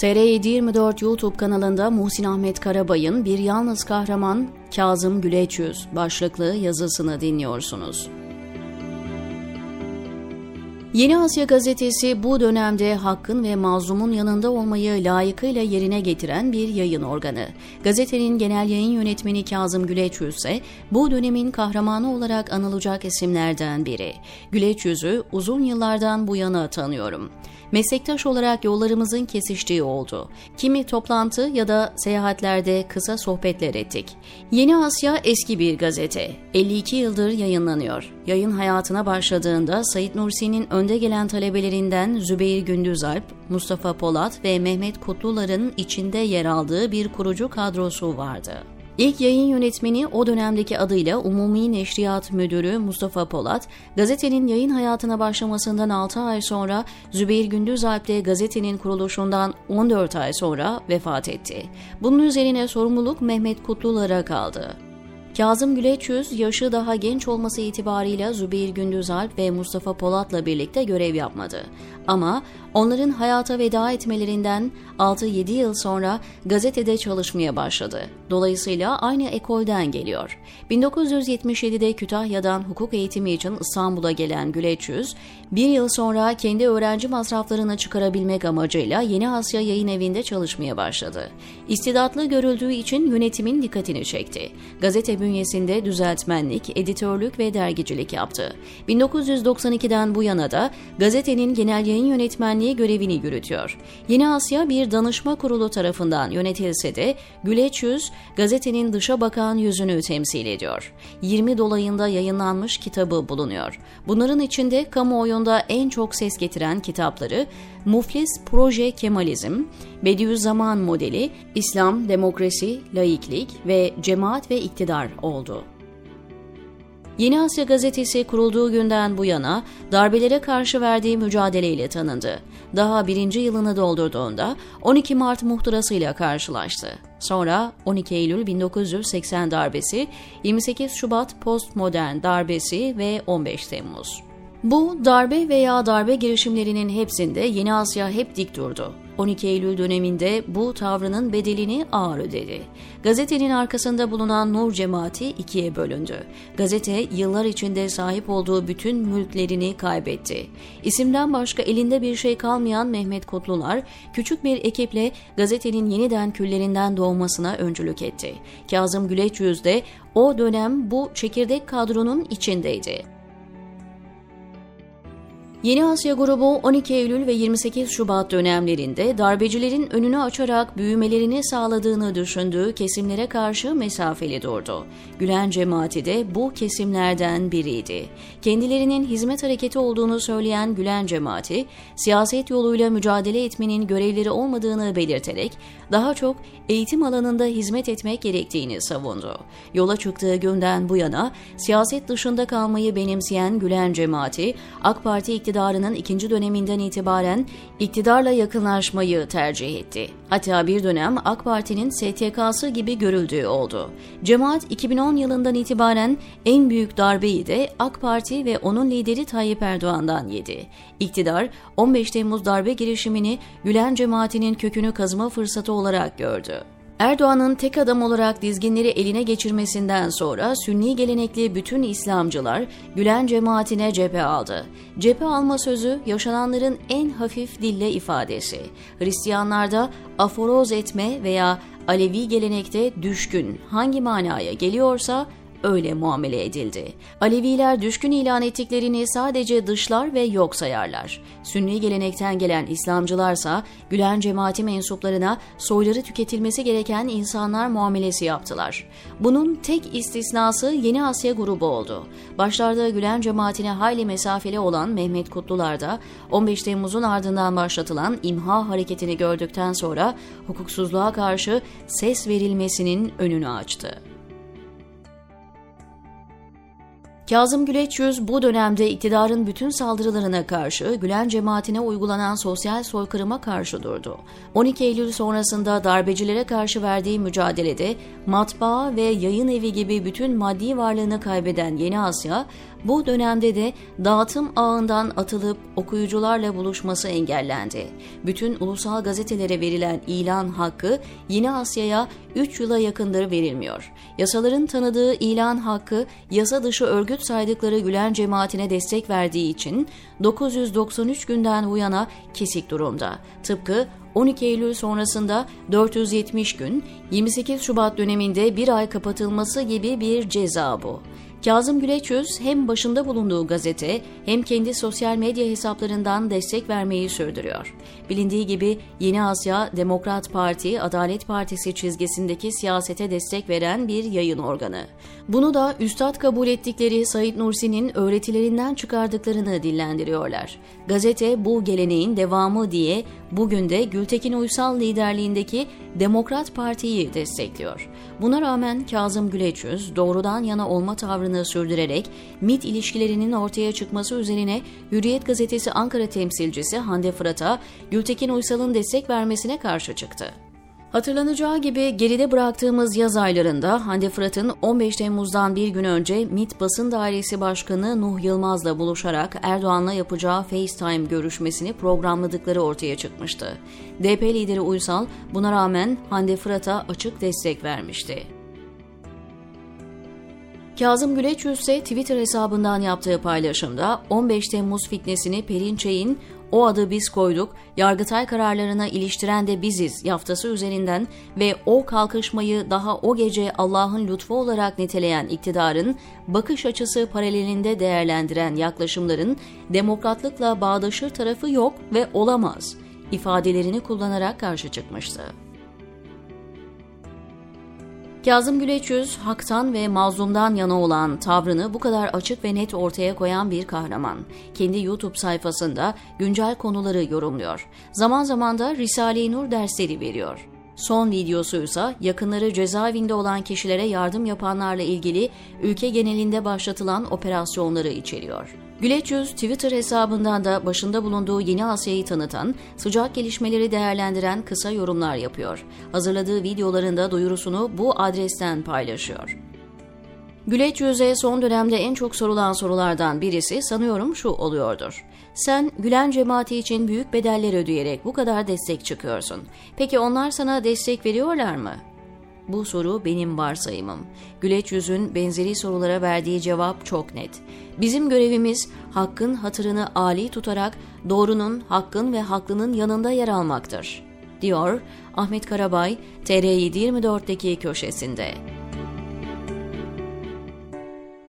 TR724 YouTube kanalında Muhsin Ahmet Karabay'ın Bir Yalnız Kahraman Kazım Güleçyüz başlıklı yazısını dinliyorsunuz. Yeni Asya gazetesi bu dönemde hakkın ve mazlumun yanında olmayı layıkıyla yerine getiren bir yayın organı. Gazetenin genel yayın yönetmeni Kazım Güleçyüz ise bu dönemin kahramanı olarak anılacak isimlerden biri. Güleçyüz'ü uzun yıllardan bu yana tanıyorum. Meslektaş olarak yollarımızın kesiştiği oldu. Kimi toplantı ya da seyahatlerde kısa sohbetler ettik. Yeni Asya eski bir gazete. 52 yıldır yayınlanıyor. Yayın hayatına başladığında Said Nursi'nin önde gelen talebelerinden Zübeyir Gündüzalp, Mustafa Polat ve Mehmet Kutlular'ın içinde yer aldığı bir kurucu kadrosu vardı. İlk yayın yönetmeni o dönemdeki adıyla Umumi Neşriyat Müdürü Mustafa Polat, gazetenin yayın hayatına başlamasından 6 ay sonra Zübeyir Gündüzalp de gazetenin kuruluşundan 14 ay sonra vefat etti. Bunun üzerine sorumluluk Mehmet Kutlular'a kaldı. Kazım Güleçyüz yaşı daha genç olması itibarıyla Zübeyir Gündüzalp ve Mustafa Polat'la birlikte görev yapmadı. Ama onların hayata veda etmelerinden 6-7 yıl sonra gazetede çalışmaya başladı. Dolayısıyla aynı ekolden geliyor. 1977'de Kütahya'dan hukuk eğitimi için İstanbul'a gelen Güleçyüz, bir yıl sonra kendi öğrenci masraflarını çıkarabilmek amacıyla Yeni Asya Yayın Evi'nde çalışmaya başladı. İstidatlı görüldüğü için yönetimin dikkatini çekti. Gazete bünyesinde düzeltmenlik, editörlük ve dergicilik yaptı. 1992'den bu yana da gazetenin genel yayın yönetmenliği görevini yürütüyor. Yeni Asya bir danışma kurulu tarafından yönetilse de Güleç Yüz gazetenin dışa bakan yüzünü temsil ediyor. 20 dolayında yayınlanmış kitabı bulunuyor. Bunların içinde kamuoyunda en çok ses getiren kitapları Muflis Proje Kemalizm, Bediüzzaman Modeli, İslam, Demokrasi, Laiklik ve Cemaat ve İktidar oldu. Yeni Asya gazetesi kurulduğu günden bu yana darbelere karşı verdiği mücadeleyle tanındı. Daha birinci yılını doldurduğunda 12 Mart muhtırasıyla karşılaştı. Sonra 12 Eylül 1980 darbesi, 28 Şubat postmodern darbesi ve 15 Temmuz. Bu darbe veya darbe girişimlerinin hepsinde Yeni Asya hep dik durdu. 12 Eylül döneminde bu tavrının bedelini ağır ödedi. Gazetenin arkasında bulunan Nur cemaati ikiye bölündü. Gazete yıllar içinde sahip olduğu bütün mülklerini kaybetti. İsimden başka elinde bir şey kalmayan Mehmet Kutlular küçük bir ekiple gazetenin yeniden küllerinden doğmasına öncülük etti. Kazım Güleçyüz de o dönem bu çekirdek kadronun içindeydi. Yeni Asya grubu 12 Eylül ve 28 Şubat dönemlerinde darbecilerin önünü açarak büyümelerini sağladığını düşündüğü kesimlere karşı mesafeli durdu. Gülen cemaati de bu kesimlerden biriydi. Kendilerinin hizmet hareketi olduğunu söyleyen Gülen cemaati, siyaset yoluyla mücadele etmenin görevleri olmadığını belirterek daha çok eğitim alanında hizmet etmek gerektiğini savundu. Yola çıktığı günden bu yana siyaset dışında kalmayı benimseyen Gülen cemaati, AK Parti iktidarının ikinci döneminden itibaren iktidarla yakınlaşmayı tercih etti. Hatta bir dönem AK Parti'nin STK'sı gibi görüldüğü oldu. Cemaat 2010 yılından itibaren en büyük darbeyi de AK Parti ve onun lideri Tayyip Erdoğan'dan yedi. İktidar 15 Temmuz darbe girişimini Gülen cemaatinin kökünü kazıma fırsatı olarak gördü. Erdoğan'ın tek adam olarak dizginleri eline geçirmesinden sonra Sünni gelenekli bütün İslamcılar Gülen cemaatine cephe aldı. Cephe alma sözü yaşananların en hafif dille ifadesi. Hristiyanlarda aforoz etme veya Alevi gelenekte düşkün hangi manaya geliyorsa öyle muamele edildi. Aleviler düşkün ilan ettiklerini sadece dışlar ve yok sayarlar. Sünni gelenekten gelen İslamcılarsa Gülen cemaati mensuplarına soyları tüketilmesi gereken insanlar muamelesi yaptılar. Bunun tek istisnası Yeni Asya grubu oldu. Başlarda Gülen cemaatine hayli mesafeli olan Mehmet Kutlular da 15 Temmuz'un ardından başlatılan imha hareketini gördükten sonra hukuksuzluğa karşı ses verilmesinin önünü açtı. Kazım Güleçyüz bu dönemde iktidarın bütün saldırılarına karşı Gülen cemaatine uygulanan sosyal soykırıma karşı durdu. 12 Eylül sonrasında darbecilere karşı verdiği mücadelede matbaa ve yayın evi gibi bütün maddi varlığını kaybeden Yeni Asya, Bu dönemde de dağıtım ağından atılıp okuyucularla buluşması engellendi. Bütün ulusal gazetelere verilen ilan hakkı Yeni Asya'ya 3 yıla yakındır verilmiyor. Yasaların tanıdığı ilan hakkı yasa dışı örgüt saydıkları Gülen cemaatine destek verdiği için 993 günden bu yana kesik durumda. Tıpkı 12 Eylül sonrasında 470 gün, 28 Şubat döneminde bir ay kapatılması gibi bir ceza bu. Kazım Güleçöz hem başında bulunduğu gazete hem kendi sosyal medya hesaplarından destek vermeyi sürdürüyor. Bilindiği gibi Yeni Asya Demokrat Parti, Adalet Partisi çizgisindeki siyasete destek veren bir yayın organı. Bunu da üstad kabul ettikleri Said Nursi'nin öğretilerinden çıkardıklarını dillendiriyorlar. Gazete bu geleneğin devamı diye bugün de Gültekin Uysal liderliğindeki Demokrat Parti'yi destekliyor. Buna rağmen Kazım Güleçöz doğrudan yana olma tavrını sürdürerek MIT ilişkilerinin ortaya çıkması üzerine Hürriyet Gazetesi Ankara temsilcisi Hande Fırat'a Gültekin Uysal'ın destek vermesine karşı çıktı. Hatırlanacağı gibi geride bıraktığımız yaz aylarında Hande Fırat'ın 15 Temmuz'dan bir gün önce MİT Basın Dairesi Başkanı Nuh Yılmaz'la buluşarak Erdoğan'la yapacağı FaceTime görüşmesini programladıkları ortaya çıkmıştı. DP lideri Uysal buna rağmen Hande Fırat'a açık destek vermişti. Kazım Güleç ise Twitter hesabından yaptığı paylaşımda 15 Temmuz fitnesini Perinçey'in o adı biz koyduk, Yargıtay kararlarına iliştiren de biziz yaftası üzerinden ve o kalkışmayı daha o gece Allah'ın lütfu olarak niteleyen iktidarın bakış açısı paralelinde değerlendiren yaklaşımların demokratlıkla bağdaşır tarafı yok ve olamaz ifadelerini kullanarak karşı çıkmıştı. Kazım Güleçüz, haktan ve mazlumdan yana olan tavrını bu kadar açık ve net ortaya koyan bir kahraman. Kendi YouTube sayfasında güncel konuları yorumluyor. Zaman zaman da Risale-i Nur dersleri veriyor. Son videosuysa yakınları cezaevinde olan kişilere yardım yapanlarla ilgili ülke genelinde başlatılan operasyonları içeriyor. Güleç Yüz Twitter hesabından da başında bulunduğu Yeni Asya'yı tanıtan, sıcak gelişmeleri değerlendiren kısa yorumlar yapıyor. Hazırladığı videolarında duyurusunu bu adresten paylaşıyor. Güleç Yüz'e son dönemde en çok sorulan sorulardan birisi sanıyorum şu oluyordur. Sen Gülen cemaati için büyük bedeller ödeyerek bu kadar destek çıkıyorsun. Peki onlar sana destek veriyorlar mı? Bu soru benim varsayımım. Güleç Yüz'ün benzeri sorulara verdiği cevap çok net. Bizim görevimiz hakkın hatırını âli tutarak doğrunun, hakkın ve haklının yanında yer almaktır, diyor Ahmet Karabay TR724'deki köşesinde.